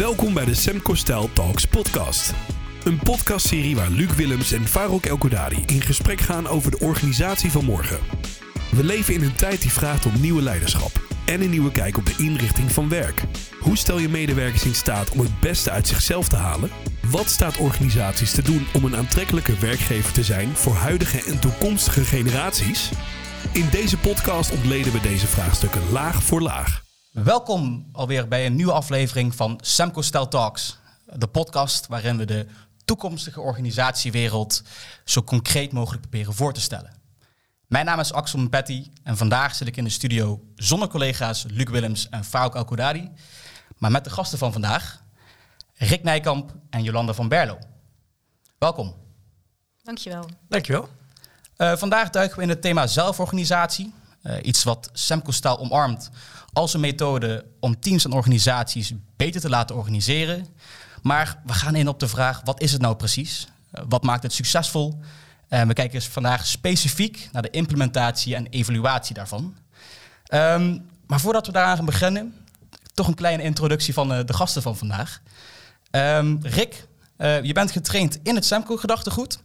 Welkom bij de Semco Style Talks podcast. Een podcastserie waar Luc Willems en Farok Elkodari in gesprek gaan over de organisatie van morgen. We leven in een tijd die vraagt om nieuwe leiderschap en een nieuwe kijk op de inrichting van werk. Hoe stel je medewerkers in staat om het beste uit zichzelf te halen? Wat staat organisaties te doen om een aantrekkelijke werkgever te zijn voor huidige en toekomstige generaties? In deze podcast ontleden we deze vraagstukken laag voor laag. Welkom alweer bij een nieuwe aflevering van Semco Style Talks. De podcast waarin we de toekomstige organisatiewereld zo concreet mogelijk proberen voor te stellen. Mijn naam is Axel Petty en vandaag zit ik in de studio zonder collega's Luc Willems en Fauk Alkoudari. Maar met de gasten van vandaag, Rick Nijkamp en Jolanda van Berlo. Welkom. Dankjewel. Dankjewel. Uh, vandaag duiken we in het thema zelforganisatie. Uh, iets wat Semco Style omarmt als een methode om teams en organisaties beter te laten organiseren. Maar we gaan in op de vraag, wat is het nou precies? Uh, wat maakt het succesvol? We kijken vandaag specifiek naar de implementatie en evaluatie daarvan. Um, maar voordat we daaraan gaan beginnen, toch een kleine introductie van uh, de gasten van vandaag. Um, Rick, je bent getraind in het Semco-gedachtegoed.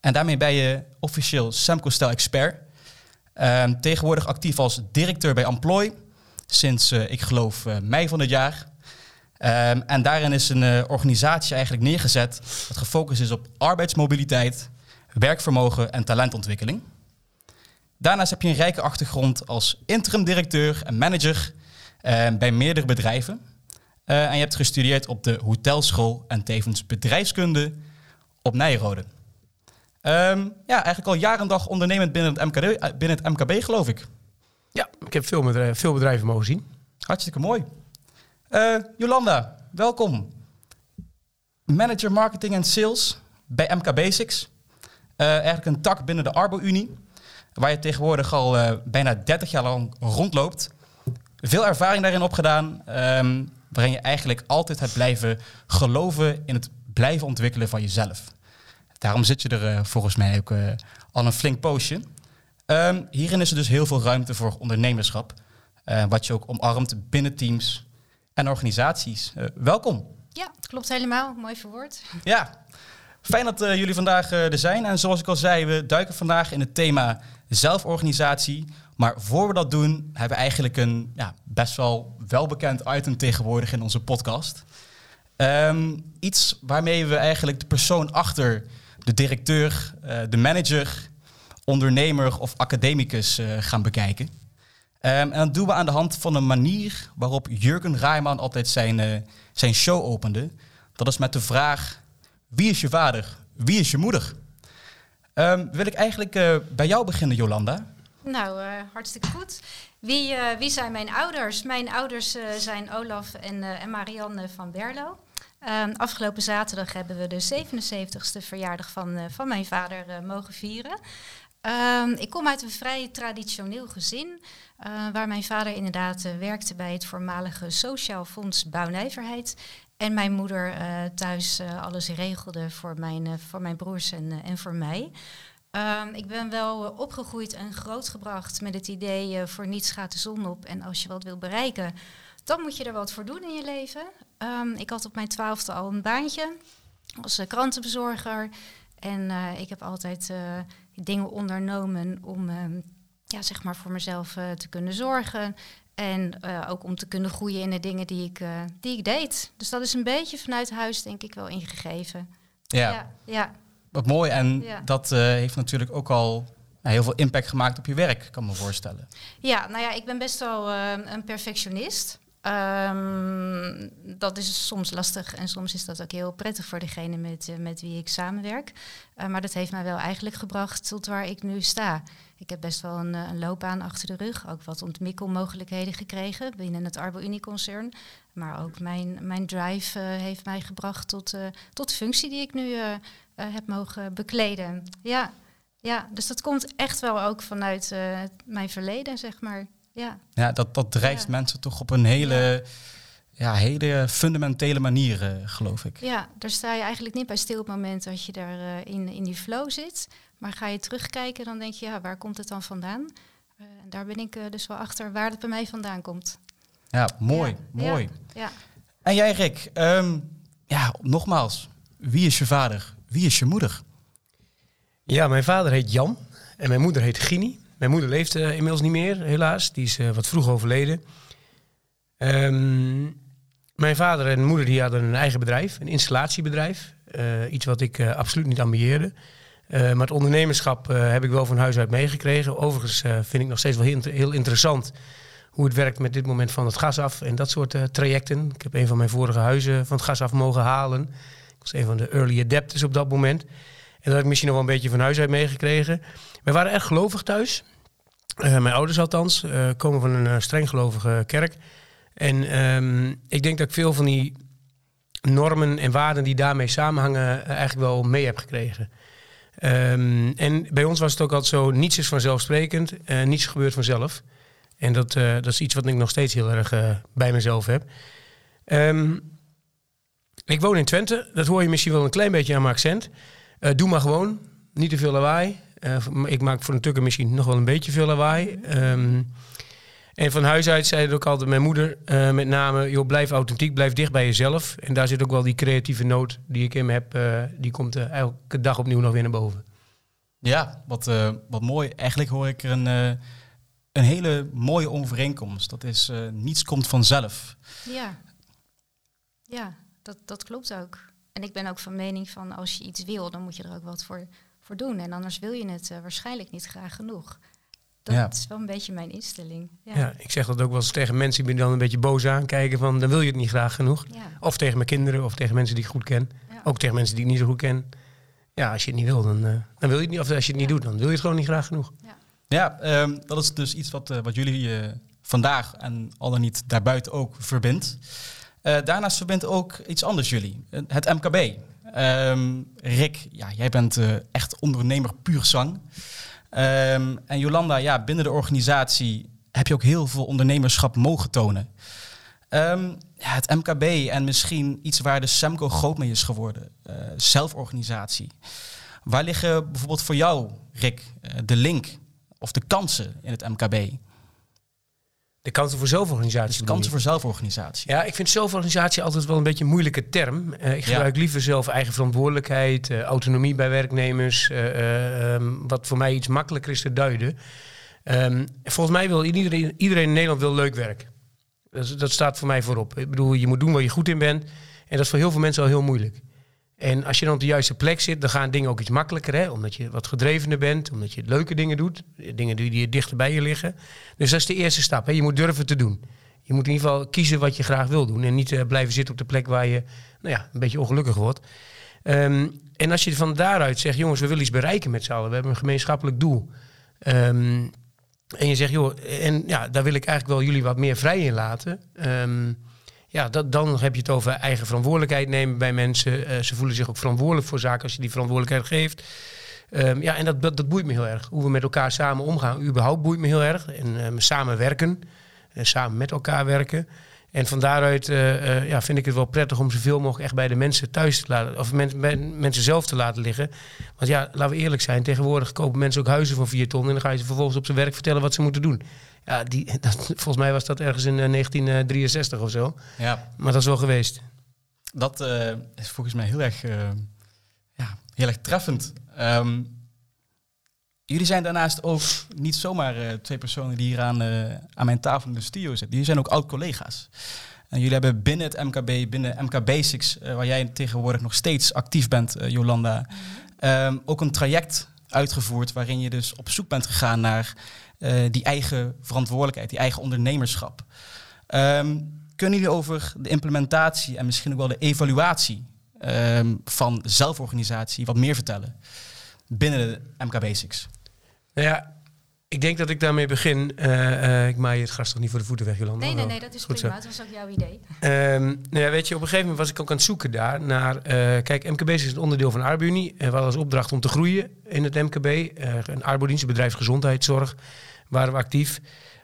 En daarmee ben je officieel Semco-stijl-expert. Um, tegenwoordig actief als directeur bij Employ. Sinds, uh, ik geloof, mei van dit jaar. Um, en daarin is een organisatie eigenlijk neergezet dat gefocust is op arbeidsmobiliteit, werkvermogen en talentontwikkeling. Daarnaast heb je een rijke achtergrond als interim directeur en manager uh, bij meerdere bedrijven. En je hebt gestudeerd op de hotelschool en tevens bedrijfskunde op Nijrode. Um, ja, eigenlijk al jaren en dag ondernemend binnen het, MKB, binnen het MKB, geloof ik. Ja, ik heb veel bedrijven, veel bedrijven mogen zien. Hartstikke mooi. Uh, Jolanda, welkom. Manager Marketing en Sales bij MK Basics. Uh, eigenlijk een tak binnen de Arbo-Unie, waar je tegenwoordig al uh, bijna 30 jaar lang rondloopt. Veel ervaring daarin opgedaan, um, waarin je eigenlijk altijd hebt blijven geloven in het blijven ontwikkelen van jezelf. Daarom zit je er uh, volgens mij ook al een flink poosje. Um, hierin is er dus heel veel ruimte voor ondernemerschap, wat je ook omarmt binnen teams en organisaties. welkom. Ja, klopt helemaal. Mooi verwoord. Ja, Fijn dat jullie vandaag er zijn. En zoals ik al zei, we duiken vandaag in het thema zelforganisatie. Maar voor we dat doen, hebben we eigenlijk een ja, best wel welbekend item tegenwoordig in onze podcast. Um, iets waarmee we eigenlijk de persoon achter de directeur, uh, de manager, ondernemer of academicus gaan bekijken. Um, en dat doen we aan de hand van een manier waarop Jurgen Rijman altijd zijn, zijn show opende. Dat is met de vraag wie is je vader? Wie is je moeder? Um, wil ik eigenlijk bij jou beginnen, Jolanda? Nou, hartstikke goed. Wie, wie zijn mijn ouders? Mijn ouders zijn Olaf en, en Marianne van Berlo. Um, afgelopen zaterdag hebben we de 77ste verjaardag van, van mijn vader mogen vieren. Um, ik kom uit een vrij traditioneel gezin, waar mijn vader inderdaad werkte bij het voormalige Sociaal Fonds Bouwnijverheid. En mijn moeder thuis alles regelde voor mijn, voor mijn broers en, en voor mij. Um, ik ben wel opgegroeid en grootgebracht met het idee voor niets gaat de zon op. En als je wat wil bereiken, dan moet je er wat voor doen in je leven. Um, ik had op mijn twaalfde al een baantje als krantenbezorger. En ik heb altijd dingen ondernomen om ja, zeg maar voor mezelf te kunnen zorgen. En ook om te kunnen groeien in de dingen die ik, die ik deed. Dus dat is een beetje vanuit huis, denk ik, wel ingegeven. Ja, ja, ja. wat mooi. En ja. dat heeft natuurlijk ook al heel veel impact gemaakt op je werk, kan me voorstellen. Ja, nou ja, ik ben best wel een perfectionist. Um, dat is soms lastig en soms is dat ook heel prettig voor degene met, met wie ik samenwerk. maar dat heeft mij wel eigenlijk gebracht tot waar ik nu sta. Ik heb best wel een, een, loopbaan achter de rug. Ook wat ontwikkelmogelijkheden gekregen binnen het Arbo-Unie-concern. Maar ook mijn, mijn drive heeft mij gebracht tot, tot functie die ik nu heb mogen bekleden. Ja, ja, dus dat komt echt wel ook vanuit mijn verleden, zeg maar. Ja, ja dat, dat drijft ja. mensen toch op een hele... Ja ja, hele fundamentele manier, uh, geloof ik. Ja, daar sta je eigenlijk niet bij stil op het moment dat je daar uh, in, in die flow zit. Maar ga je terugkijken, dan denk je, ja, waar komt het dan vandaan? Uh, daar ben ik dus wel achter waar het bij mij vandaan komt. Ja, mooi, ja, mooi. Ja, En jij, Rick, ehm, ja, nogmaals, wie is je vader? Wie is je moeder? Ja, mijn vader heet Jan en mijn moeder heet Gini. Mijn moeder leeft eh, inmiddels niet meer, helaas. Die is eh, wat vroeg overleden. Ehm, mijn vader en moeder die hadden een eigen bedrijf, een installatiebedrijf. Eh, iets wat ik absoluut niet ambieerde. maar het ondernemerschap heb ik wel van huis uit meegekregen. Overigens vind ik nog steeds wel heel, heel, interessant hoe het werkt met dit moment van het gas af en dat soort trajecten. Ik heb een van mijn vorige huizen van het gas af mogen halen. Ik was een van de early adapters op dat moment. Dat heb ik misschien nog wel een beetje van huis uit meegekregen. We waren echt gelovig thuis. Uh, mijn ouders althans, uh, komen van een uh, streng gelovige kerk. En um, ik denk dat ik veel van die normen en waarden die daarmee samenhangen eigenlijk wel mee heb gekregen. Um, en bij ons was het ook altijd zo, niets is vanzelfsprekend, niets gebeurt vanzelf. En dat, dat is iets wat ik nog steeds heel erg bij mezelf heb. Um, ik woon in Twente, dat hoor je misschien wel een klein beetje aan mijn accent. Doe maar gewoon, niet te veel lawaai. Uh, ik maak voor een tukker misschien nog wel een beetje veel lawaai. Um, en van huis uit zei het ook altijd mijn moeder uh, met name... joh, blijf authentiek, blijf dicht bij jezelf. En daar zit ook wel die creatieve noot die ik in me heb... Uh, die komt elke dag opnieuw nog weer naar boven. Ja, wat, wat mooi. Eigenlijk hoor ik er een, een hele mooie overeenkomst. Dat is niets komt vanzelf. Ja, ja dat, dat klopt ook. En ik ben ook van mening van als je iets wil... dan moet je er ook wat voor voor doen. En anders wil je het uh, waarschijnlijk niet graag genoeg. Dat ja. is wel een beetje mijn instelling. Ja. ja. ik zeg dat ook wel eens tegen mensen die me dan een beetje boos aankijken van dan wil je het niet graag genoeg. Ja. Of tegen mijn kinderen of tegen mensen die ik goed ken. Ook tegen mensen die ik niet zo goed ken. Ja, als je het niet wil, dan, uh, dan wil je het niet. Of als je het niet doet, dan wil je het gewoon niet graag genoeg. Ja, um, dat is dus iets wat, uh, wat jullie vandaag en al dan niet daarbuiten ook verbindt. Daarnaast verbindt ook iets anders jullie, het MKB. Um, Rick, ja, jij bent uh, echt ondernemer puur zang. Um, en Jolanda, ja, binnen de organisatie heb je ook heel veel ondernemerschap mogen tonen. Um, ja, het MKB en misschien iets waar de Semco groot mee is geworden, zelforganisatie. Waar liggen bijvoorbeeld voor jou, Rick, de link of de kansen in het MKB? De kansen voor zelforganisatie. De kansen voor zelforganisatie. Ja, ik vind zelforganisatie altijd wel een beetje een moeilijke term. Uh, ik gebruik liever zelf eigen verantwoordelijkheid, uh, autonomie bij werknemers. Uh, um, wat voor mij iets makkelijker is te duiden. Um, volgens mij wil iedereen, iedereen in Nederland wil leuk werk. Dat, dat staat voor mij voorop. Ik bedoel, je moet doen waar je goed in bent. En dat is voor heel veel mensen al heel moeilijk. En als je dan op de juiste plek zit, dan gaan dingen ook iets makkelijker. Hè? Omdat je wat gedrevener bent, omdat je leuke dingen doet. Dingen die, die dichter bij je liggen. Dus dat is de eerste stap. Hè? Je moet durven te doen. Je moet in ieder geval kiezen wat je graag wil doen. En niet uh, blijven zitten op de plek waar je nou ja, een beetje ongelukkig wordt. Um, en als je van daaruit zegt, jongens, we willen iets bereiken met z'n allen. We hebben een gemeenschappelijk doel. Um, en je zegt, joh, en ja, daar wil ik eigenlijk wel jullie wat meer vrij in laten. Um, ja, dat, dan heb je het over eigen verantwoordelijkheid nemen bij mensen. Uh, ze voelen zich ook verantwoordelijk voor zaken als je die verantwoordelijkheid geeft. Um, ja, en dat, dat, boeit me heel erg. Hoe we met elkaar samen omgaan, überhaupt boeit me heel erg. En um, samenwerken, uh, samen met elkaar werken. En van daaruit ja, vind ik het wel prettig om zoveel mogelijk echt bij de mensen thuis te laten, of mensen zelf te laten liggen. Want ja, laten we eerlijk zijn, tegenwoordig kopen mensen ook huizen van 4 ton en dan ga je ze vervolgens op zijn werk vertellen wat ze moeten doen. Ja, die, dat, volgens mij was dat ergens in 1963 eh, of zo. Ja. Maar dat is wel geweest. Dat uh, is volgens mij heel erg, uh, ja, heel erg treffend. Um, jullie zijn daarnaast ook niet zomaar uh, twee personen die hier aan, aan mijn tafel in de studio zitten. Jullie zijn ook oud-collega's. En jullie hebben binnen het MKB, binnen MK Basics, waar jij tegenwoordig nog steeds actief bent, Jolanda, um, ook een traject uitgevoerd waarin je dus op zoek bent gegaan naar die eigen verantwoordelijkheid, die eigen ondernemerschap. Um, kunnen jullie over de implementatie en misschien ook wel de evaluatie um, van zelforganisatie wat meer vertellen binnen de MK Basics? Nou ja, ik denk dat ik daarmee begin. Uh, uh, ik maai het gras toch niet voor de voeten weg, Jolanda? Nee, nee, nee, dat is Goed prima. Zo. Dat was ook jouw idee. Um, nou ja, weet je, op een gegeven moment was ik ook aan het zoeken daar naar... Uh, kijk, MKB is een onderdeel van Arbunie. En we hadden als opdracht om te groeien in het MKB. een Arbo-dienst, bedrijf gezondheidszorg, waren we actief.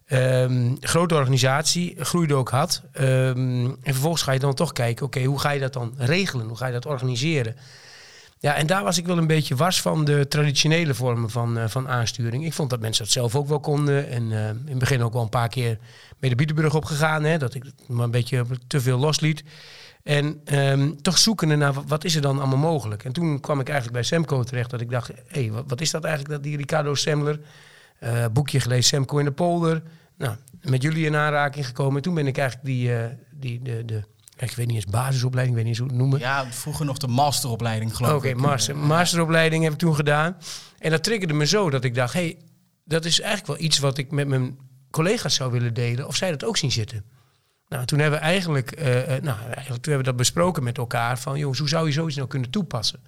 Um, grote organisatie, groeide ook hard. Um, en vervolgens ga je dan toch kijken, oké, okay, hoe ga je dat dan regelen? Hoe ga je dat organiseren? Ja, en daar was ik wel een beetje was van de traditionele vormen van, uh, van aansturing. Ik vond dat mensen dat zelf ook wel konden. En uh, in het begin ook wel een paar keer mee de Biedenburg opgegaan. Hè, dat ik maar een beetje te veel losliet. En um, toch zoekende naar wat is er dan allemaal mogelijk. En toen kwam ik eigenlijk bij Semco terecht. Dat ik dacht, hé, hey, wat, is dat eigenlijk, dat die Ricardo Semler? Uh, boekje gelezen, Semco in de polder. Nou, met jullie in aanraking gekomen. En toen ben ik eigenlijk die, die, de, de ik weet niet eens basisopleiding, ik weet niet eens hoe het noemen. Ja, vroeger nog de masteropleiding, geloof ik. Oké, master, masteropleiding heb ik toen gedaan. En dat triggerde me zo dat ik dacht, hé, hey, dat is eigenlijk wel iets wat ik met mijn collega's zou willen delen. Of zij dat ook zien zitten. Nou, toen hebben we eigenlijk, uh, nou, eigenlijk toen hebben we dat besproken met elkaar. Van, jongens, hoe zou je zoiets nou kunnen toepassen?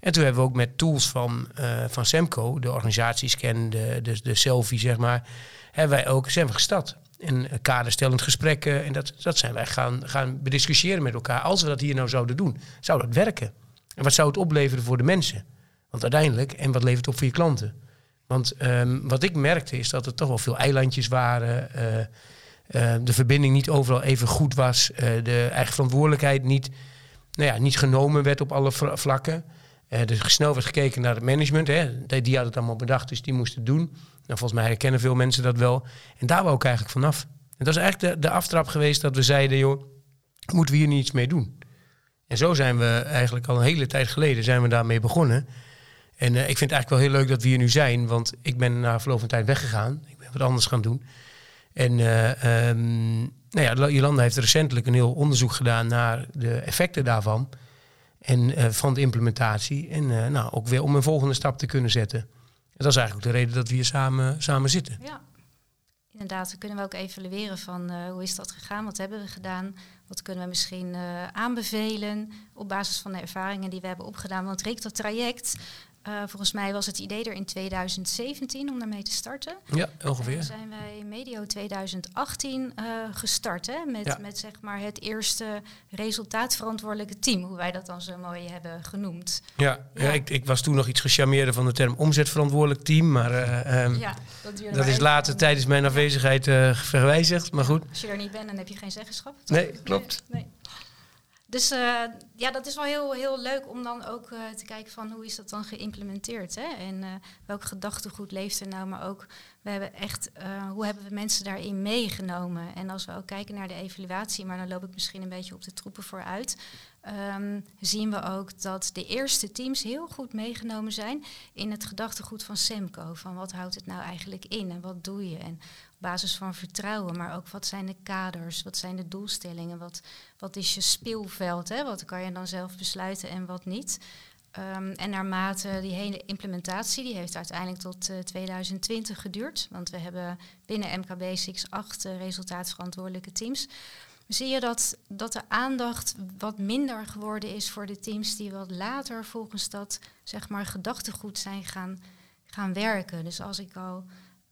En toen hebben we ook met tools van, uh, van Semco, de organisatiescan, de, de, de selfie, zeg maar, hebben wij ook, we gestart en kaderstellend gesprekken. En dat, dat zijn wij gaan, gaan bediscussiëren met elkaar. Als we dat hier nou zouden doen, zou dat werken? En wat zou het opleveren voor de mensen? Want uiteindelijk, en wat levert het op voor je klanten? Want um, wat ik merkte is dat er toch wel veel eilandjes waren. Uh, uh, de verbinding niet overal even goed was. Uh, de eigen verantwoordelijkheid niet, nou ja, niet genomen werd op alle vlakken. dus snel werd gekeken naar het management. Hè. Die had het allemaal bedacht, dus die moest het doen. Nou, volgens mij herkennen veel mensen dat wel. En daar wou ik eigenlijk vanaf. En dat is eigenlijk de, de aftrap geweest dat we zeiden, joh, moeten we hier niet iets mee doen? En zo zijn we eigenlijk al een hele tijd geleden zijn we daarmee begonnen. En uh, ik vind het eigenlijk wel heel leuk dat we hier nu zijn, want ik ben na verloop van tijd weggegaan. Ik ben wat anders gaan doen. En uh, um, nou ja, Jolanda heeft recentelijk een heel onderzoek gedaan naar de effecten daarvan. En uh, van de implementatie. En nou, ook weer om een volgende stap te kunnen zetten dat is eigenlijk ook de reden dat we hier samen, samen zitten. Ja, inderdaad. Dan kunnen we ook evalueren van uh, hoe is dat gegaan, wat hebben we gedaan, wat kunnen we misschien uh, aanbevelen op basis van de ervaringen die we hebben opgedaan. Want Rick, dat traject, uh, volgens mij was het idee er in 2017 om daarmee te starten. Ja, ongeveer. En zijn wij medio 2018 uh, gestart hè, met, ja. met zeg maar het eerste resultaatverantwoordelijke team, hoe wij dat dan zo mooi hebben genoemd. Ja, ja. ja ik, ik, was toen nog iets gecharmeerder van de term omzetverantwoordelijk team, maar uh, um, ja, dat, dat is later tijdens mijn afwezigheid verwijzigd. Maar goed. Als je er niet bent, dan heb je geen zeggenschap. Nee, klopt. Nee, nee. Dus uh, ja, dat is wel heel, heel leuk om dan ook uh, te kijken van hoe is dat dan geïmplementeerd. Hè? En uh, welk gedachtegoed leeft er nou, maar ook we hebben echt, hoe hebben we mensen daarin meegenomen. En als we ook kijken naar de evaluatie, maar dan loop ik misschien een beetje op de troepen vooruit. Um, zien we ook dat de eerste teams heel goed meegenomen zijn in het gedachtegoed van Semco. Van wat houdt het nou eigenlijk in en wat doe je? En basis van vertrouwen, maar ook wat zijn de kaders, wat zijn de doelstellingen, wat, wat is je speelveld, hè? wat kan je dan zelf besluiten en wat niet. Um, en naarmate die hele implementatie, die heeft uiteindelijk tot uh, 2020 geduurd. Want we hebben binnen MKB 6 acht uh, resultaatverantwoordelijke teams zie je dat, dat de aandacht wat minder geworden is voor de teams die wat later volgens dat zeg maar, gedachtegoed zijn gaan, gaan werken. Dus als ik al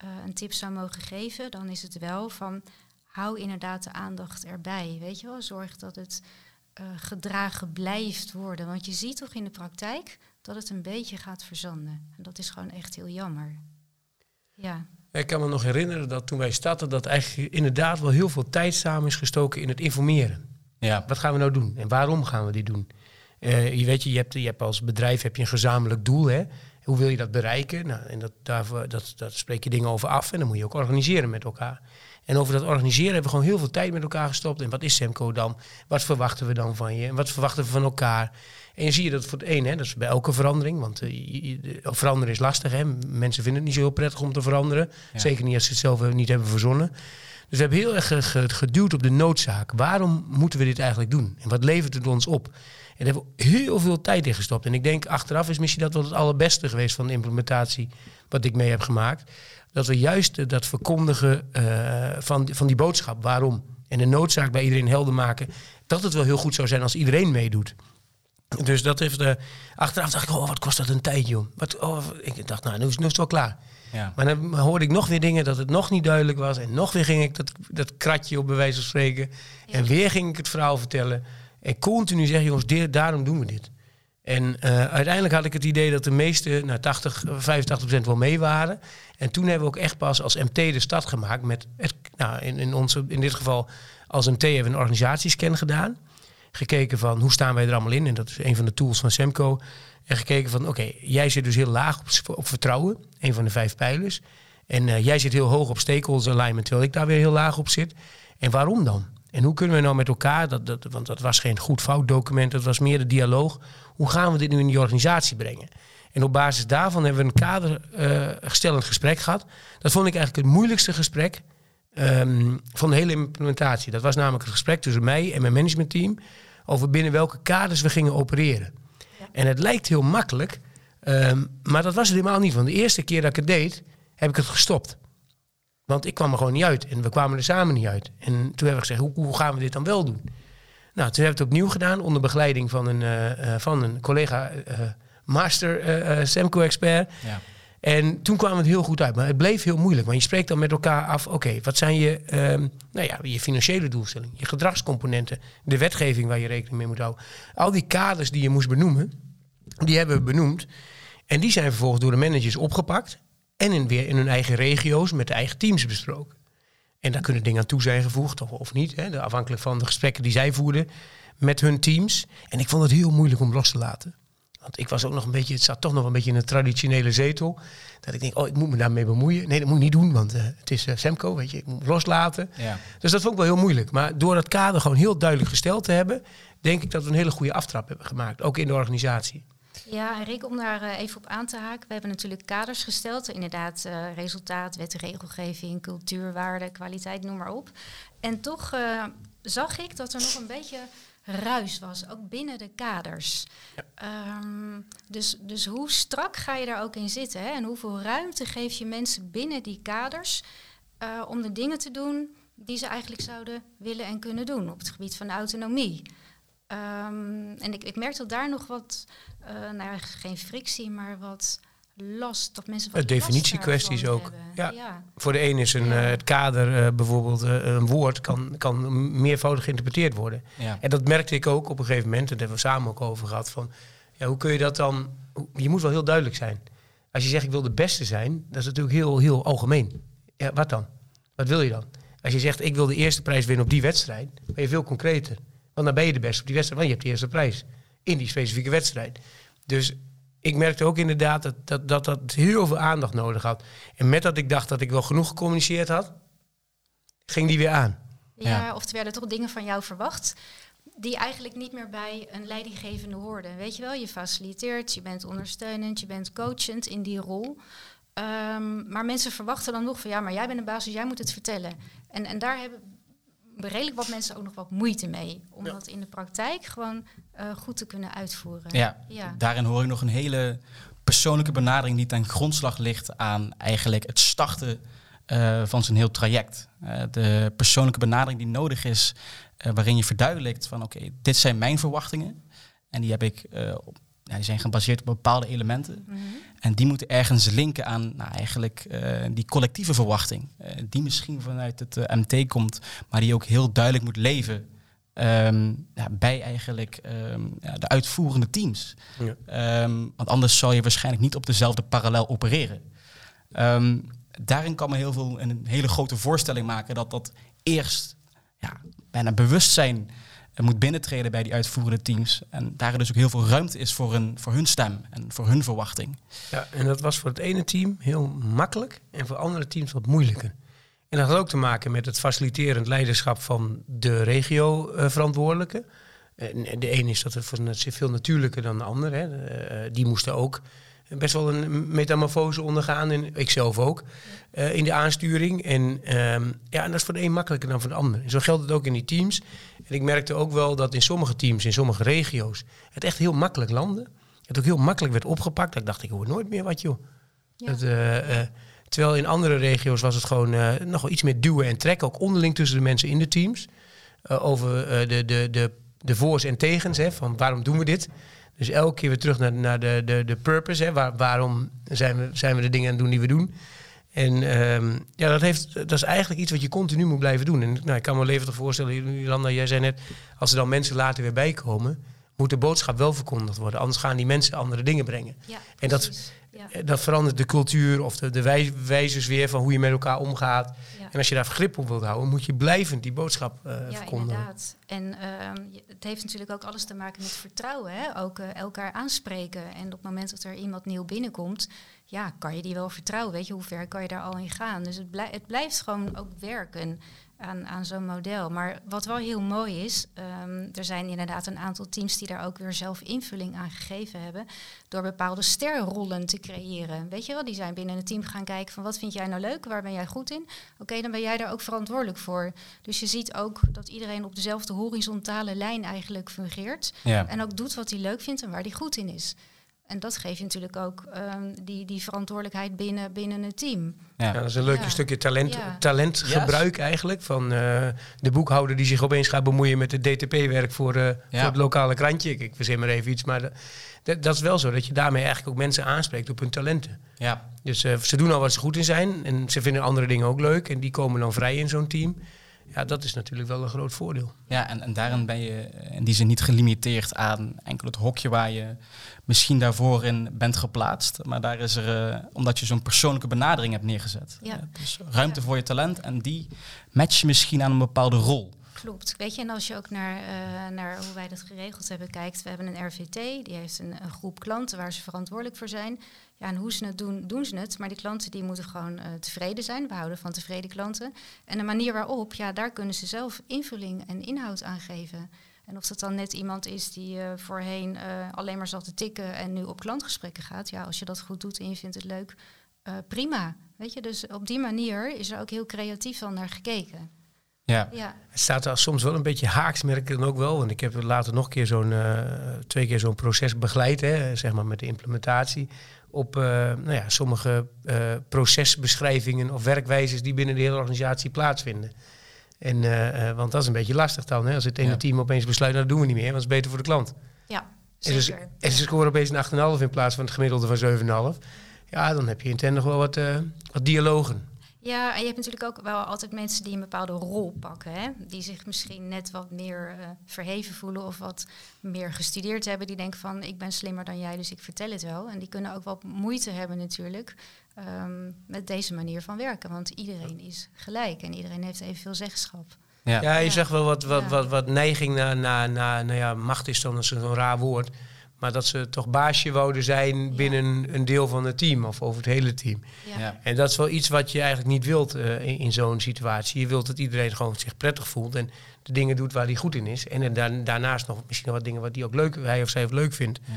uh, een tip zou mogen geven, dan is het wel van hou inderdaad de aandacht erbij. Weet je wel, zorg dat het uh, gedragen blijft worden. Want je ziet toch in de praktijk dat het een beetje gaat verzanden. En dat is gewoon echt heel jammer. Ja. Ik kan me nog herinneren dat toen wij startten, dat eigenlijk inderdaad wel heel veel tijd samen is gestoken in het informeren. Ja. Wat gaan we nou doen en waarom gaan we dit doen? Uh, je weet je, je hebt, je hebt als bedrijf heb je een gezamenlijk doel. Hè? Hoe wil je dat bereiken? Nou, en dat, daarvoor, dat, dat spreek je dingen over af en dan moet je ook organiseren met elkaar. En over dat organiseren hebben we gewoon heel veel tijd met elkaar gestopt. En wat is Semco dan? Wat verwachten we dan van je? En wat verwachten we van elkaar? En je zie je dat voor het een, hè, dat is bij elke verandering. Want uh, veranderen is lastig. Hè. Mensen vinden het niet zo heel prettig om te veranderen. Ja. Zeker niet als ze het zelf niet hebben verzonnen. Dus we hebben heel erg geduwd op de noodzaak. Waarom moeten we dit eigenlijk doen? En wat levert het ons op? En daar hebben we heel veel tijd in gestopt. En ik denk achteraf is misschien dat wel het allerbeste geweest van de implementatie wat ik mee heb gemaakt. Dat we juist dat verkondigen uh, van, van die boodschap. Waarom? En de noodzaak bij iedereen helder maken. Dat het wel heel goed zou zijn als iedereen meedoet. Dus dat heeft de. Achteraf dacht ik, oh, wat kost dat een tijd, joh. Wat, oh, ik dacht, nou, nu is, nu is het wel klaar. Ja. Maar dan hoorde ik nog weer dingen dat het nog niet duidelijk was. En nog weer ging ik dat, dat kratje op bij wijze van spreken. Ja. En weer ging ik het verhaal vertellen. En continu zeggen, jongens, dit, daarom doen we dit. En uh, uiteindelijk had ik het idee dat de meeste, nou 80, 85 procent wel mee waren. En toen hebben we ook echt pas als MT de stad gemaakt met, het, nou in, in, onze, in dit geval als MT hebben we een organisatiescan gedaan gekeken van hoe staan wij er allemaal in. En dat is een van de tools van Semco. En gekeken van oké, jij zit dus heel laag op, op, vertrouwen, een van de vijf pijlers. En eh, jij zit heel hoog op stakeholders alignment, terwijl ik daar weer heel laag op zit. En waarom dan? En hoe kunnen we nou met elkaar, dat, dat, want dat was geen goed fout document, dat was meer de dialoog. Hoe gaan we dit nu in die organisatie brengen? En op basis daarvan hebben we een kadergestellend uh, gesprek gehad. Dat vond ik eigenlijk het moeilijkste gesprek um, van de hele implementatie. Dat was namelijk het gesprek tussen mij en mijn managementteam over binnen welke kaders we gingen opereren. En het lijkt heel makkelijk, um, maar dat was het helemaal niet. Want de eerste keer dat ik het deed, heb ik het gestopt. Want ik kwam er gewoon niet uit en we kwamen er samen niet uit. En toen hebben we gezegd, hoe, hoe gaan we dit dan wel doen? Nou, toen hebben we het opnieuw gedaan onder begeleiding van een, uh, uh, van een collega, uh, master Semco-expert. Ja. En toen kwam het heel goed uit. Maar het bleef heel moeilijk. Want je spreekt dan met elkaar af: oké, wat zijn je, um, nou ja, je financiële doelstellingen, je gedragscomponenten, de wetgeving waar je rekening mee moet houden. Al die kaders die je moest benoemen, die hebben we benoemd. En die zijn vervolgens door de managers opgepakt. En in, weer in hun eigen regio's met de eigen teams besproken. En daar kunnen dingen aan toe zijn gevoegd of, of niet. Hè, afhankelijk van de gesprekken die zij voerden met hun teams. En ik vond het heel moeilijk om los te laten. Want ik was ook nog een beetje, het zat toch nog een beetje in een traditionele zetel. Dat ik denk, oh, ik moet me daarmee bemoeien. Nee, dat moet ik niet doen, want uh, het is uh, Semco, weet je, ik moet loslaten. Ja. Dus dat vond ik wel heel moeilijk. Maar door dat kader gewoon heel duidelijk gesteld te hebben, denk ik dat we een hele goede aftrap hebben gemaakt, ook in de organisatie. Ja, en Rick, om daar uh, even op aan te haken. We hebben natuurlijk kaders gesteld. Inderdaad, uh, resultaat, wet en regelgeving, cultuurwaarde, kwaliteit, noem maar op. En toch uh, zag ik dat er nog een beetje ruis was, ook binnen de kaders. Ja. Um, dus, dus hoe strak ga je daar ook in zitten? Hè? En hoeveel ruimte geef je mensen binnen die kaders om de dingen te doen die ze eigenlijk zouden willen en kunnen doen op het gebied van autonomie? Um, en ik, ik merk dat daar nog wat, uh, nou geen frictie, maar wat last, dat mensen Definitiekwesties ook. Ja. ja. Voor de een is een, ja. uh, het kader uh, bijvoorbeeld een woord kan, kan meervoudig geïnterpreteerd worden. Ja. En dat merkte ik ook op een gegeven moment, en daar hebben we samen ook over gehad, van ja, hoe kun je dat dan, je moet wel heel duidelijk zijn. Als je zegt ik wil de beste zijn, dat is natuurlijk heel, heel algemeen. Ja, wat dan? Wat wil je dan? Als je zegt ik wil de eerste prijs winnen op die wedstrijd, ben je veel concreter. Want dan ben je de beste op die wedstrijd, want je hebt de eerste prijs in die specifieke wedstrijd. Dus ik merkte ook inderdaad dat dat, dat dat heel veel aandacht nodig had. En met dat ik dacht dat ik wel genoeg gecommuniceerd had, ging die weer aan. Ja, ja. of er werden toch dingen van jou verwacht die eigenlijk niet meer bij een leidinggevende hoorden. Weet je wel, je faciliteert, je bent ondersteunend, je bent coachend in die rol. Um, maar mensen verwachten dan nog van ja, maar jij bent de baas, dus jij moet het vertellen. En, en daar hebben redelijk wat mensen ook nog wat moeite mee. Om dat in de praktijk gewoon uh, goed te kunnen uitvoeren. Ja, ja, daarin hoor ik nog een hele persoonlijke benadering die ten grondslag ligt aan eigenlijk het starten uh, van zijn heel traject. Uh, de persoonlijke benadering die nodig is, waarin je verduidelijkt van oké, dit zijn mijn verwachtingen. En die heb ik op die zijn gebaseerd op bepaalde elementen. Mm -hmm. En die moeten ergens linken aan nou, eigenlijk uh, die collectieve verwachting. Uh, die misschien vanuit het uh, eh, MT komt, maar die ook heel duidelijk moet leven um, ja, bij eigenlijk um, ja, de uitvoerende teams. Ja. Um, want anders zal je waarschijnlijk niet op dezelfde parallel opereren. daarin kan men heel veel een hele grote voorstelling maken dat dat eerst ja, bijna bewustzijn moet binnentreden bij die uitvoerende teams. En daar dus ook heel veel ruimte is voor, een, voor hun stem en voor hun verwachting. Ja, en dat was voor het ene team heel makkelijk en voor andere teams wat moeilijker. En dat had ook te maken met het faciliterend leiderschap van de regio-verantwoordelijke. de een is dat veel natuurlijker dan de ander. Hè. Eh, die moesten ook best wel een metamorfose ondergaan. En ik zelf ook. Uh, in de aansturing. En, um, ja, en dat is voor de een makkelijker dan voor de ander. En zo geldt het ook in die teams. En ik merkte ook wel dat in sommige teams, in sommige regio's, het echt heel makkelijk landde. Het ook heel makkelijk werd opgepakt. Dat ik dacht, ik hoor nooit meer wat joh. Ja. Dat, uh, uh, terwijl in andere regio's was het gewoon nog wel iets meer duwen en trekken. Ook onderling tussen de mensen in de teams. over de, de, de, de voor's en tegens. Hè, van waarom doen we dit? Dus elke keer weer terug naar, naar de, de, de purpose. Hè, waar, waarom zijn we, zijn we de dingen aan het doen die we doen? En um, ja, dat, heeft, dat is eigenlijk iets wat je continu moet blijven doen. En nou, ik kan me levendig voorstellen, Jolanda, jij zei net, als er dan mensen later weer bijkomen, moet de boodschap wel verkondigd worden. Anders gaan die mensen andere dingen brengen. Ja, En dat-. Ja, Eh, Dat verandert de cultuur of de, de wij- wijzes weer van hoe je met elkaar omgaat. ja. En als je daar grip op wilt houden, moet je blijvend die boodschap eh Ja, verkondigen. inderdaad. En ehm, het heeft natuurlijk ook alles te maken met vertrouwen. Hè? Ook eh, elkaar aanspreken. En op het moment dat er iemand nieuw binnenkomt, ja, kan je die wel vertrouwen. Weet je, hoe ver kan je daar al in gaan? Dus het, blij- het blijft gewoon ook werken aan, aan zo'n model. Maar wat wel heel mooi is, ehm, er zijn inderdaad een aantal teams die daar ook weer zelf invulling aan gegeven hebben. Door bepaalde sterrollen te creëren. Weet je wel, die zijn binnen een team gaan kijken van wat vind jij nou leuk, waar ben jij goed in? Oké, dan ben jij daar ook verantwoordelijk voor. Dus je ziet ook dat iedereen op dezelfde horizontale lijn eigenlijk fungeert. Ja. En ook doet wat hij leuk vindt en waar hij goed in is. En dat geeft je natuurlijk ook ehm, die, die verantwoordelijkheid binnen, binnen het team. Ja. Ja, dat is een leuk Ja. stukje talent, Ja. talentgebruik eigenlijk. Van eh, de boekhouder die zich opeens gaat bemoeien met het DTP-werk voor, eh, voor het lokale krantje. Ik, ik verzin maar even iets. Maar dat, dat, dat is wel zo, dat je daarmee eigenlijk ook mensen aanspreekt op hun talenten. ja. Dus eh, ze doen al wat ze goed in zijn. En ze vinden andere dingen ook leuk. En die komen dan vrij in zo'n team. Ja, dat is natuurlijk wel een groot voordeel. Ja, en, en daarin ben je in die zin niet gelimiteerd aan enkel het hokje waar je misschien daarvoor in bent geplaatst. Maar daar is er, eh, omdat je zo'n persoonlijke benadering hebt neergezet. Ja. Dus ruimte Ja. voor je talent en die match je misschien aan een bepaalde rol. Klopt. Weet je, en als je ook naar, eh, naar hoe wij dat geregeld hebben kijkt, we hebben een RVT, die heeft een, een groep klanten waar ze verantwoordelijk voor zijn. Ja, en hoe ze het doen, doen ze het. Maar die klanten die moeten gewoon eh, tevreden zijn. We houden van tevreden klanten. En de manier waarop, ja, daar kunnen ze zelf invulling en inhoud aan geven. En of dat dan net iemand is die eh, voorheen eh, alleen maar zat te tikken en nu op klantgesprekken gaat. Ja, als je dat goed doet en je vindt het leuk, prima. Weet je, dus op die manier is er ook heel creatief dan naar gekeken. Ja, Ja, Het staat er soms wel een beetje haaks, merk ik dan ook wel. Want ik heb later nog een keer zo'n, twee keer zo'n proces begeleid, hè, zeg maar met de implementatie. Op eh, nou ja, sommige eh, procesbeschrijvingen of werkwijzes die binnen de hele organisatie plaatsvinden. En, eh, eh, want dat is een beetje lastig dan. Hè, als het ene Ja. team opeens besluit, nou dat doen we niet meer, want het is beter voor de klant. ja En ze, zeker. en ze scoren opeens een 8,5 in plaats van het gemiddelde van 7,5. Ja, dan heb je intern nog wel wat, eh, wat dialogen. Ja, en je hebt natuurlijk ook wel altijd mensen die een bepaalde rol pakken. Hè? Die zich misschien net wat meer eh, verheven voelen of wat meer gestudeerd hebben. Die denken van ik ben slimmer dan jij, dus ik vertel het wel. En die kunnen ook wat moeite hebben natuurlijk ehm, met deze manier van werken. Want iedereen is gelijk en iedereen heeft evenveel zeggenschap. ja. Ja, je Ja. zegt wel wat, wat, Ja. wat, wat neiging naar, naar, naar nou ja, macht is dan zo'n raar woord. Maar dat ze toch baasje wouden zijn Ja. binnen een deel van het team of over het hele team. Ja. Ja. En dat is wel iets wat je eigenlijk niet wilt eh, in, in zo'n situatie. Je wilt dat iedereen gewoon zich prettig voelt en de dingen doet waar hij goed in is. En, dan daarnaast nog misschien nog wat dingen wat hij ook leuk, hij of zij ook leuk vindt. Ja.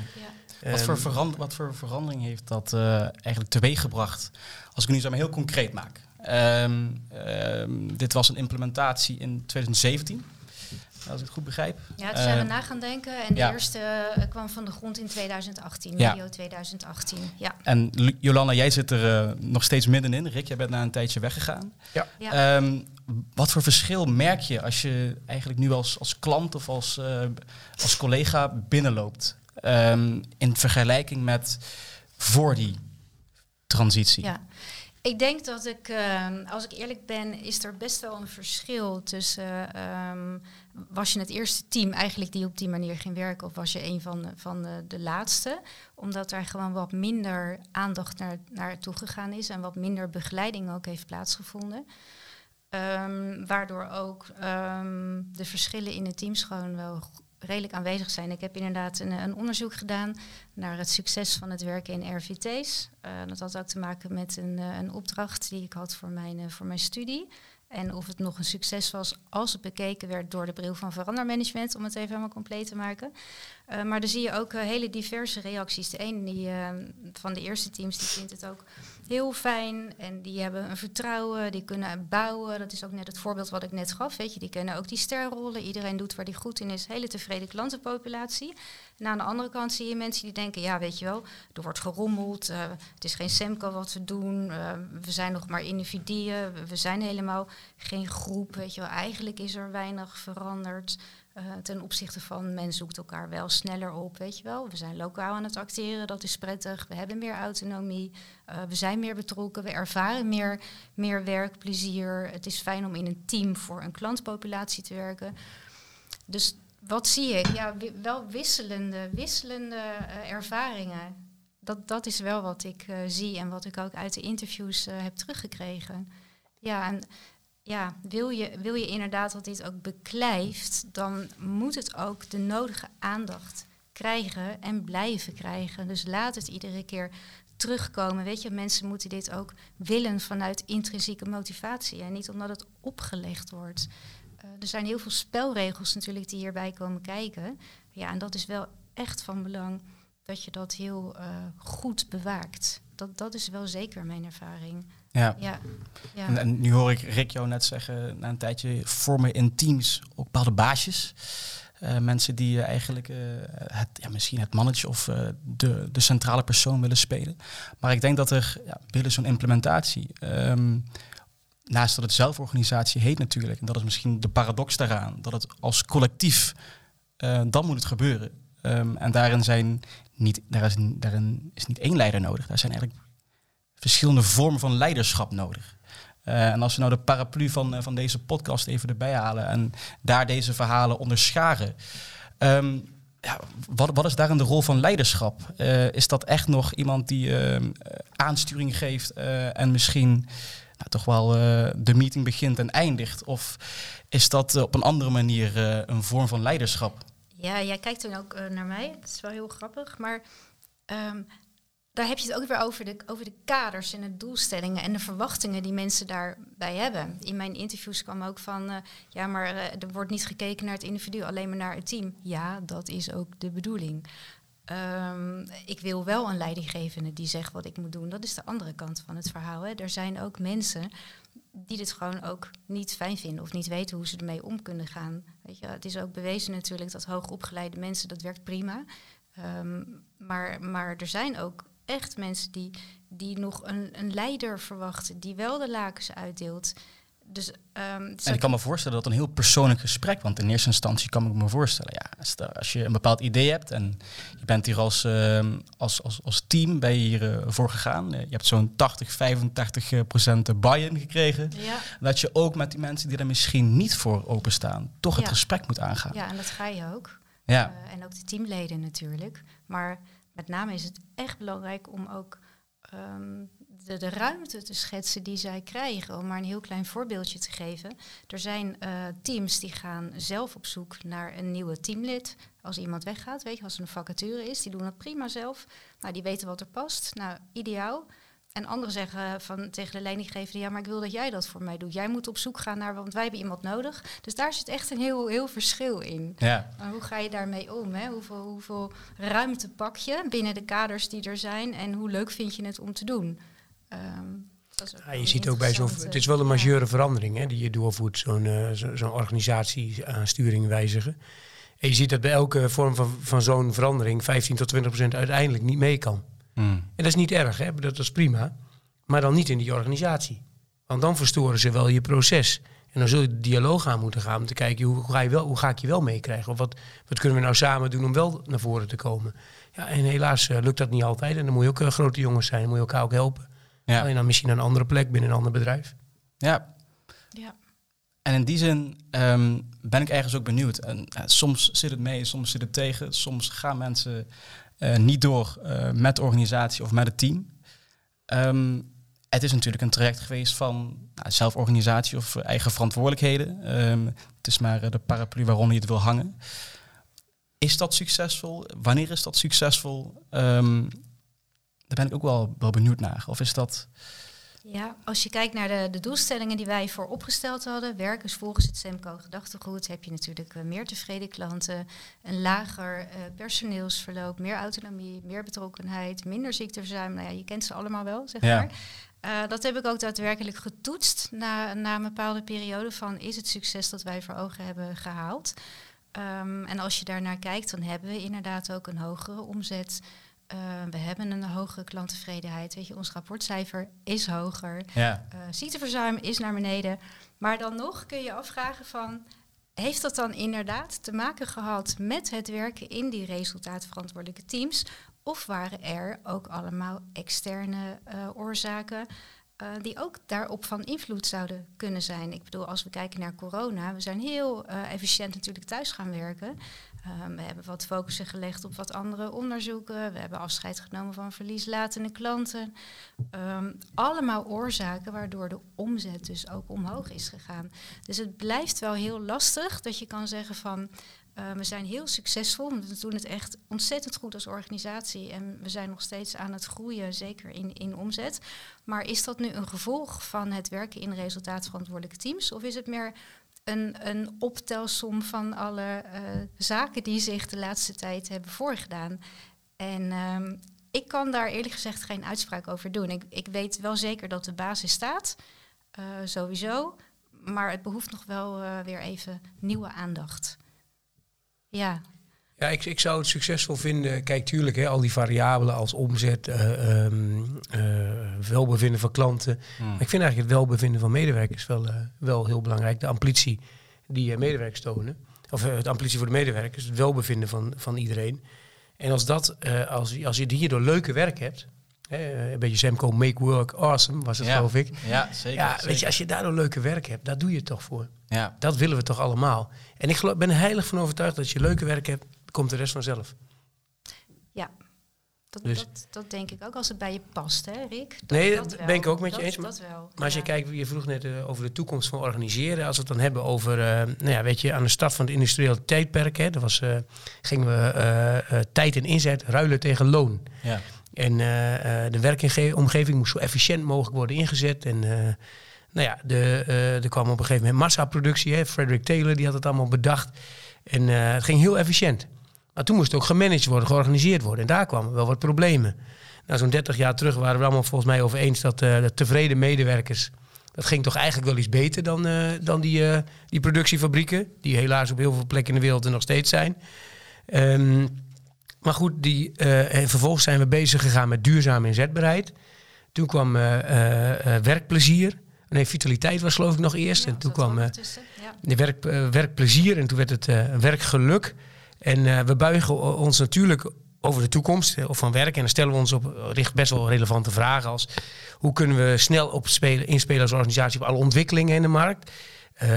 Wat, Ehm, voor veran- wat voor verandering heeft dat eh, eigenlijk teweeggebracht? Als ik het nu zo maar heel concreet maak. Ehm, ehm, dit was een implementatie in 2017, als ik het goed begrijp. Ja, toen zijn we Eh, na gaan denken. En de ja. eerste eh, kwam van de grond in 2018, Ja. medio 2018. Ja. En Jolanda, jij zit er eh, nog steeds middenin. Rick, jij bent na een tijdje weggegaan. Ja. Ehm, wat voor verschil merk je als je eigenlijk nu als, als klant of als, eh, als collega binnenloopt? Ehm, in vergelijking met voor die transitie. Ja, ik denk dat ik, ehm, als ik eerlijk ben, is er best wel een verschil tussen. ehm, was je het eerste team eigenlijk die op die manier ging werken, of was je een van de, van de, laatste? Omdat er gewoon wat minder aandacht naar, naartoe gegaan is en wat minder begeleiding ook heeft plaatsgevonden. Ehm, waardoor ook de verschillen in de teams gewoon wel redelijk aanwezig zijn. Ik heb inderdaad een, een onderzoek gedaan naar het succes van het werken in RVT's. Eh, dat had ook te maken met een, eh, een opdracht die ik had voor mijn, eh, voor mijn studie. En of het nog een succes was als het bekeken werd door de bril van verandermanagement, om het even helemaal compleet te maken. Eh, maar dan zie je ook eh, hele diverse reacties. De een die, eh, van de eerste teams die vindt het ook heel fijn en die hebben een vertrouwen, die kunnen bouwen. Dat is ook net het voorbeeld wat ik net gaf. Weet je, die kennen ook die sterrollen. Iedereen doet waar die goed in is. Hele tevreden klantenpopulatie. En aan de andere kant zie je mensen die denken, ja, weet je wel, er wordt gerommeld. eh, het is geen Semco wat we doen. eh, we zijn nog maar individuen. We, we zijn helemaal geen groep. Weet je wel, eigenlijk is er weinig veranderd. Eh, ten opzichte van men zoekt elkaar wel sneller op, weet je wel. We zijn lokaal aan het acteren, dat is prettig. We hebben meer autonomie. eh, we zijn meer betrokken. We ervaren meer, meer werkplezier. Het is fijn om in een team voor een klantpopulatie te werken. Dus wat zie ik? Ja, wel wisselende, wisselende uh, ervaringen. Dat, dat is wel wat ik zie en wat ik ook uit de interviews heb teruggekregen. Ja, en ja, wil, je, wil je inderdaad dat dit ook beklijft, dan moet het ook de nodige aandacht krijgen en blijven krijgen. Dus laat het iedere keer terugkomen. Weet je, mensen moeten dit ook willen vanuit intrinsieke motivatie en niet omdat het opgelegd wordt. Uh, er zijn heel veel spelregels natuurlijk die hierbij komen kijken. Ja, en dat is wel echt van belang dat je dat heel uh, goed bewaakt. Dat, dat is wel zeker mijn ervaring. Ja. ja, ja. En, en, nu hoor ik Rick jou net zeggen, na een tijdje vormen in teams ook bepaalde baasjes. Uh, mensen die uh, eigenlijk uh, het, ja, misschien het mannetje of de, de centrale persoon willen spelen. Maar ik denk dat er ja, binnen zo'n implementatie, um, naast dat het zelforganisatie heet natuurlijk, en dat is misschien de paradox daaraan, dat het als collectief, dan moet het gebeuren. Um, en daarin, zijn niet, daar is, daarin is niet één leider nodig, daar zijn eigenlijk verschillende vormen van leiderschap nodig. Uh, en als we nou de paraplu van, uh, van deze podcast even erbij halen en daar deze verhalen onderscharen. Um, ja, wat, wat is daarin de rol van leiderschap? Uh, is dat echt nog iemand die aansturing geeft en misschien nou, toch wel de meeting begint en eindigt? Of is dat op een andere manier een vorm van leiderschap? Ja, jij kijkt dan ook naar mij. Dat is wel heel grappig. Maar um, daar heb je het ook weer over de, over de kaders en de doelstellingen en de verwachtingen die mensen daarbij hebben. In mijn interviews kwam ook van, uh, ja, maar uh, er wordt niet gekeken naar het individu, alleen maar naar het team. Ja, dat is ook de bedoeling. Um, ik wil wel een leidinggevende die zegt wat ik moet doen. Dat is de andere kant van het verhaal. Hè. Er zijn ook mensen die dit gewoon ook niet fijn vinden of niet weten hoe ze ermee om kunnen gaan. Weet je, het is ook bewezen natuurlijk dat hoogopgeleide mensen, dat werkt prima. Um, maar, maar er zijn ook echt mensen die, die nog een, een leider verwachten, die wel de lakens uitdeelt. Dus, um, en ik kan me voorstellen dat een heel persoonlijk gesprek, want in eerste instantie kan ik me voorstellen, ja, als, als je een bepaald idee hebt en je bent hier als, uh, als, als, als team ben je hier uh, voor gegaan, je hebt zo'n 80, 85 procent buy-in gekregen, ja. dat je ook met die mensen die er misschien niet voor openstaan, toch het gesprek moet aangaan. Ja, en dat ga je ook. Ja. Uh, en ook de teamleden natuurlijk. Maar met name is het echt belangrijk om ook um, de, de, ruimte te schetsen die zij krijgen. Om maar een heel klein voorbeeldje te geven. Er zijn uh, teams die gaan zelf op zoek naar een nieuwe teamlid. Als iemand weggaat, weet je, als er een vacature is, die doen dat prima zelf. Nou, die weten wat er past. Nou, ideaal. En anderen zeggen van, tegen de leidinggever, ja, maar ik wil dat jij dat voor mij doet. Jij moet op zoek gaan naar, want wij hebben iemand nodig. Dus daar zit echt een heel, heel verschil in. Ja. Maar hoe ga je daarmee om? Hè? Hoeveel, hoeveel ruimte pak je binnen de kaders die er zijn en hoe leuk vind je het om te doen? Um, ja, je ziet ook bij zo'n. Het is wel een majeure verandering hè, die je doorvoert, zo'n uh, zo'n zo organisatie aan sturing wijzigen. En je ziet dat bij elke vorm van, van zo'n verandering 15 tot 20 procent uiteindelijk niet mee kan. Mm. En dat is niet erg, hè? dat is prima. Maar dan niet in die organisatie. Want dan verstoren ze wel je proces. En dan zul je de dialoog aan moeten gaan om te kijken hoe, hoe, ga, je wel, hoe ga ik je wel meekrijgen? Of wat, wat kunnen we nou samen doen om wel naar voren te komen? Ja, en helaas uh, lukt dat niet altijd. En dan moet je ook uh, grote jongens zijn, dan moet je elkaar ook helpen. Ja. Alleen dan misschien een andere plek binnen een ander bedrijf. Ja. ja. En in die zin um, ben ik ergens ook benieuwd. En, uh, soms zit het mee, soms zit het tegen. Soms gaan mensen niet door uh, met de organisatie of met het team. Um, het is natuurlijk een traject geweest van nou, zelforganisatie of eigen verantwoordelijkheden. Um, het is maar de paraplu waaronder je het wil hangen. Is dat succesvol? Wanneer is dat succesvol? Um, daar ben ik ook wel, wel benieuwd naar. Of is dat... Ja, als je kijkt naar de, de doelstellingen die wij voor opgesteld hadden, werken volgens het SEMCO gedachtegoed, heb je natuurlijk uh, meer tevreden klanten, een lager uh, personeelsverloop, meer autonomie, meer betrokkenheid, minder ziekteverzuim. Nou ja, je kent ze allemaal wel, zeg Ja. maar. Uh, dat heb ik ook daadwerkelijk getoetst na, na een bepaalde periode van is het succes dat wij voor ogen hebben gehaald. Um, en als je daarnaar kijkt, dan hebben we inderdaad ook een hogere omzet. Uh, we hebben een hogere klanttevredenheid. Weet je, ons rapportcijfer is hoger. Ja. Uh, ziekteverzuim is naar beneden. Maar dan nog kun je afvragen van... heeft dat dan inderdaad te maken gehad met het werken in die resultaatverantwoordelijke teams? Of waren er ook allemaal externe uh, oorzaken uh, die ook daarop van invloed zouden kunnen zijn. Ik bedoel, als we kijken naar corona, we zijn heel uh, efficiënt natuurlijk thuis gaan werken. Um, we hebben wat focussen gelegd op wat andere onderzoeken. We hebben afscheid genomen van verlieslatende klanten. Um, allemaal oorzaken waardoor de omzet dus ook omhoog is gegaan. Dus het blijft wel heel lastig dat je kan zeggen van uh, we zijn heel succesvol. We doen het echt ontzettend goed als organisatie. En we zijn nog steeds aan het groeien, zeker in, in omzet. Maar is dat nu een gevolg van het werken in resultaatverantwoordelijke teams? Of is het meer een, een optelsom van alle uh, zaken die zich de laatste tijd hebben voorgedaan? En um, ik kan daar eerlijk gezegd geen uitspraak over doen. Ik, ik weet wel zeker dat de basis staat, uh, sowieso. Maar het behoeft nog wel uh, weer even nieuwe aandacht. Ja. Ja, ik, ik zou het succesvol vinden. Kijk, tuurlijk, hè, al die variabelen als omzet, uh, um, uh, welbevinden van klanten. Hmm. ik vind eigenlijk het welbevinden van medewerkers wel, uh, wel heel belangrijk. De amplitie die medewerkers tonen. Of het amplitie voor de medewerkers, het welbevinden van, van iedereen. En als, dat, als, als je hierdoor leuke werk hebt, een beetje Semco Make Work Awesome was het, ja. geloof ik. Ja, zeker. Ja, zeker. weet je, als je daardoor leuke werk hebt, daar doe je het toch voor. Ja. Dat willen we toch allemaal. En ik geloof, ben er heilig van overtuigd dat als je leuke werk hebt, komt de rest vanzelf. Ja, dat, Dus- dat, dat denk ik ook als het bij je past, hè Rick? Dat, Nee, dat ben ik ook met je Dat- eens, Dat wel. Maar als je ja. kijkt, je vroeg net eh, over de toekomst van organiseren. Als we het dan hebben over, eh, nou ja, weet je, aan de start van het industriële tijdperk, hè, dat was, eh, gingen we eh, eh, tijd en inzet ruilen tegen loon. Ja. En eh, eh, de werkomgeving moest zo efficiënt mogelijk worden ingezet. En eh, nou ja, de, eh, er kwam op een gegeven moment massaproductie. Hè. Frederick Taylor die had het allemaal bedacht. En eh, het ging heel efficiënt. Maar toen moest het ook gemanaged worden, georganiseerd worden. En daar kwamen wel wat problemen. Nou, zo'n 30 jaar terug waren we allemaal volgens mij over eens dat eh, de tevreden medewerkers. Dat ging toch eigenlijk wel iets beter dan, eh, dan die, eh, die productiefabrieken. Die helaas op heel veel plekken in de wereld er nog steeds zijn. Ehm, maar goed, die, en vervolgens zijn we bezig gegaan met duurzame inzetbaarheid. Toen kwam werkplezier. Nee, vitaliteit was geloof ik nog eerst. Ja, en toen kwam ja. de werk, werkplezier en toen werd het werkgeluk. En eh, we buigen ons natuurlijk over de toekomst eh, of van werk. En dan stellen we ons op eh, richt best wel relevante vragen als... hoe kunnen we snel opspelen, inspelen als organisatie op alle ontwikkelingen in de markt?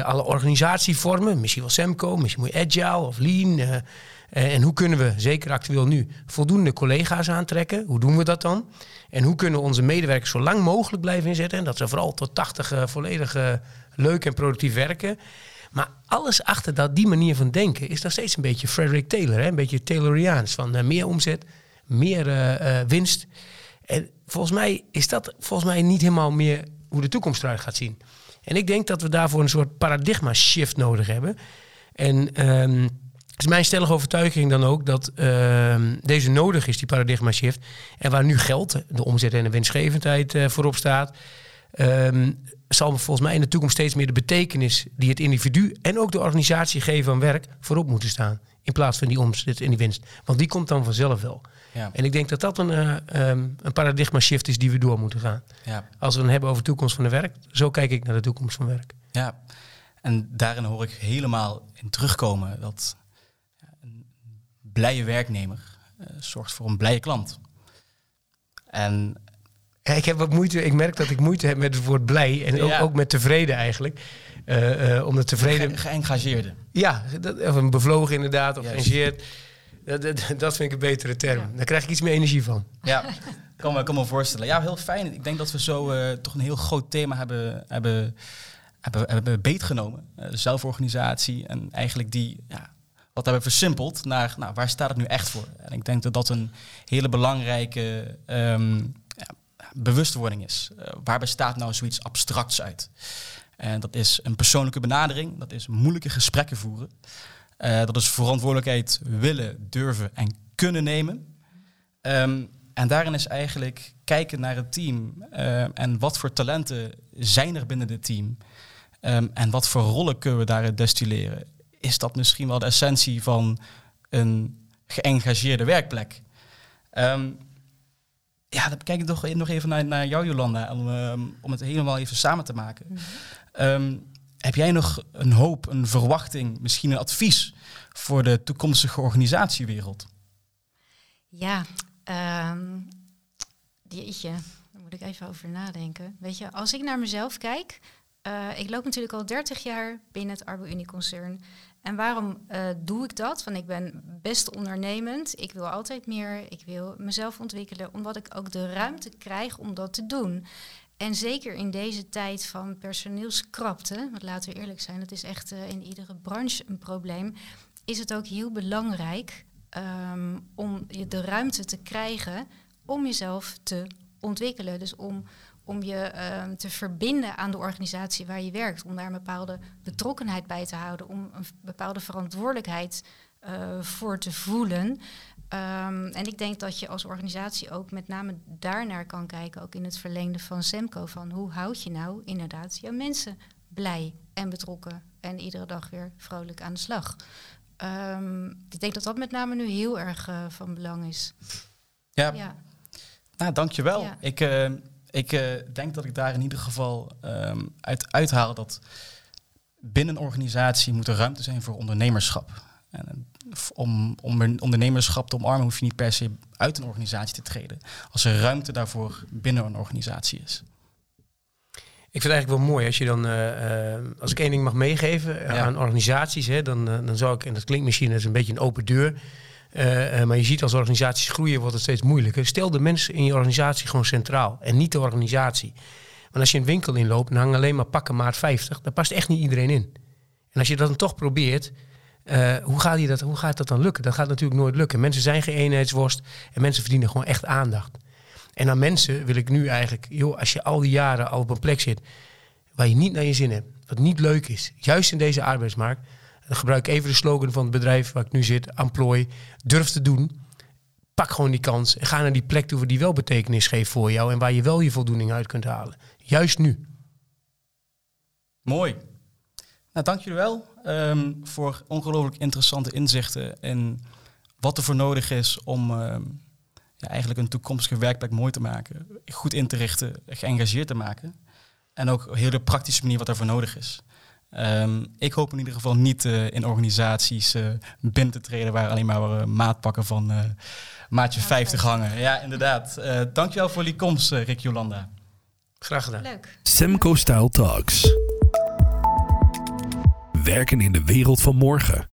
Alle organisatievormen, misschien wel Semco, misschien moet je Agile of Lean. en hoe kunnen we, zeker actueel nu, voldoende collega's aantrekken? Hoe doen we dat dan? En hoe kunnen we onze medewerkers zo lang mogelijk blijven inzetten? En dat ze vooral tot 80 eh, volledig leuk en productief werken. Maar alles achter dat, die manier van denken is nog steeds een beetje Frederick Taylor. Hè? Een beetje Tayloriaans. Van eh, meer omzet, meer eh, eh, winst. En volgens mij is dat volgens mij niet helemaal meer hoe de toekomst eruit gaat zien. En ik denk dat we daarvoor een soort paradigma shift nodig hebben. En ehm, het is mijn stellige overtuiging dan ook dat ehm, deze nodig is, die paradigma shift. En waar nu geld, de omzet en de winstgevendheid voorop staat, ehm, zal volgens mij in de toekomst steeds meer de betekenis die het individu en ook de organisatie geven aan werk voorop moeten staan. In plaats van die omzet en die winst. Want die komt dan vanzelf wel. Ja. En ik denk dat dat een, eh, ehm, een paradigma shift is die we door moeten gaan. Ja. Als we het hebben over de toekomst van de werk, zo kijk ik naar de toekomst van werk. Ja, en daarin hoor ik helemaal in terugkomen dat een blije werknemer eh, zorgt voor een blije klant. En Ja, ik heb wat moeite, ik merk dat ik moeite heb met het woord blij en ook, Ja. ook met tevreden eigenlijk. Eh eh omdat tevreden, ge- geëngageerde. ja, dat, of een bevlogen inderdaad, of geëngageerd. Dat, dat, dat vind ik een betere term. Ja. Daar krijg ik iets meer energie van. Ja, kan me, kan me voorstellen. Ja, heel fijn. Ik denk dat we zo eh, toch een heel groot thema hebben, hebben, hebben, hebben beetgenomen. Eh, zelforganisatie en eigenlijk die, ja, wat hebben we versimpeld naar, nou, waar staat het nu echt voor? En ik denk dat dat een hele belangrijke ehm, bewustwording is. Eh, waar bestaat nou zoiets abstracts uit? En dat is een persoonlijke benadering, dat is moeilijke gesprekken voeren. Eh, dat is verantwoordelijkheid willen, durven en kunnen nemen. Ehm, en daarin is eigenlijk kijken naar het team eh, en wat voor talenten zijn er binnen het team. Ehm, en wat voor rollen kunnen we daaruit destilleren. Is dat misschien wel de essentie van een geëngageerde werkplek? Ehm, ja, dan kijk ik toch nog even naar, naar jou, Jolanda, om, ehm, om het helemaal even samen te maken. Ehm, heb jij nog een hoop, een verwachting, misschien een advies voor de toekomstige organisatiewereld? Ja, jeetje. Dan moet ik even over nadenken. Weet je, als ik naar mezelf kijk, uh, ik loop natuurlijk al 30 jaar binnen het Arbo-Unie-concern. En waarom uh, doe ik dat? Want ik ben best ondernemend. Ik wil altijd meer. Ik wil mezelf ontwikkelen, omdat ik ook de ruimte krijg om dat te doen. En zeker in deze tijd van personeelskrapte, want laten we eerlijk zijn, dat is echt uh, in iedere branche een probleem, is het ook heel belangrijk um, om je de ruimte te krijgen om jezelf te ontwikkelen. Dus om, om je um, te verbinden aan de organisatie waar je werkt. Om daar een bepaalde betrokkenheid bij te houden. Om een bepaalde verantwoordelijkheid uh, voor te voelen. Um, en ik denk dat je als organisatie ook met name daarnaar kan kijken. Ook in het verlengde van Semco. Van hoe houd je nou inderdaad jouw mensen blij en betrokken. En iedere dag weer vrolijk aan de slag. Um, ik denk dat dat met name nu heel erg uh, van belang is. Ja, ja. nou dankjewel. Ja. Ik, uh, ik uh, denk dat ik daar in ieder geval um, uit uithaal dat binnen een organisatie moet er ruimte zijn voor ondernemerschap. En om, om ondernemerschap te omarmen hoef je niet per se uit een organisatie te treden. Als er ruimte daarvoor binnen een organisatie is. Ik vind het eigenlijk wel mooi als je dan, uh, uh, als ik één ding mag meegeven ja. aan organisaties, hè, dan, uh, dan zou ik, en dat klinkt misschien als een beetje een open deur, maar je ziet als organisaties groeien wordt het steeds moeilijker. Stel de mensen in je organisatie gewoon centraal en niet de organisatie. Want als je een winkel inloopt en hangen alleen maar pakken maat 50, dan past echt niet iedereen in. En als je dat dan toch probeert, hoe, gaat dat, hoe gaat dat dan lukken? Dat gaat natuurlijk nooit lukken. Mensen zijn geen eenheidsworst en mensen verdienen gewoon echt aandacht. En aan mensen wil ik nu eigenlijk, joh, als je al die jaren al op een plek zit waar je niet naar je zin hebt, wat niet leuk is, juist in deze arbeidsmarkt, gebruik ik even de slogan van het bedrijf waar ik nu zit, Employ, durf te doen. Pak gewoon die kans en ga naar die plek toe die wel betekenis geeft voor jou en waar je wel je voldoening uit kunt halen. Juist nu. Mooi. Nou, dank jullie wel um, voor ongelooflijk interessante inzichten en wat er voor nodig is om um, ja, eigenlijk een toekomstige werkplek mooi te maken, goed in te richten, geëngageerd te maken. En ook een hele praktische manier wat daarvoor nodig is. Um, ik hoop in ieder geval niet uh, in organisaties uh, binnen te treden waar alleen maar uh, maatpakken van maatje 50 hangen. Ja, inderdaad. dankjewel voor die komst, Rick Jolanda. Graag gedaan. Leuk. Semco Style Talks. Werken in de wereld van morgen.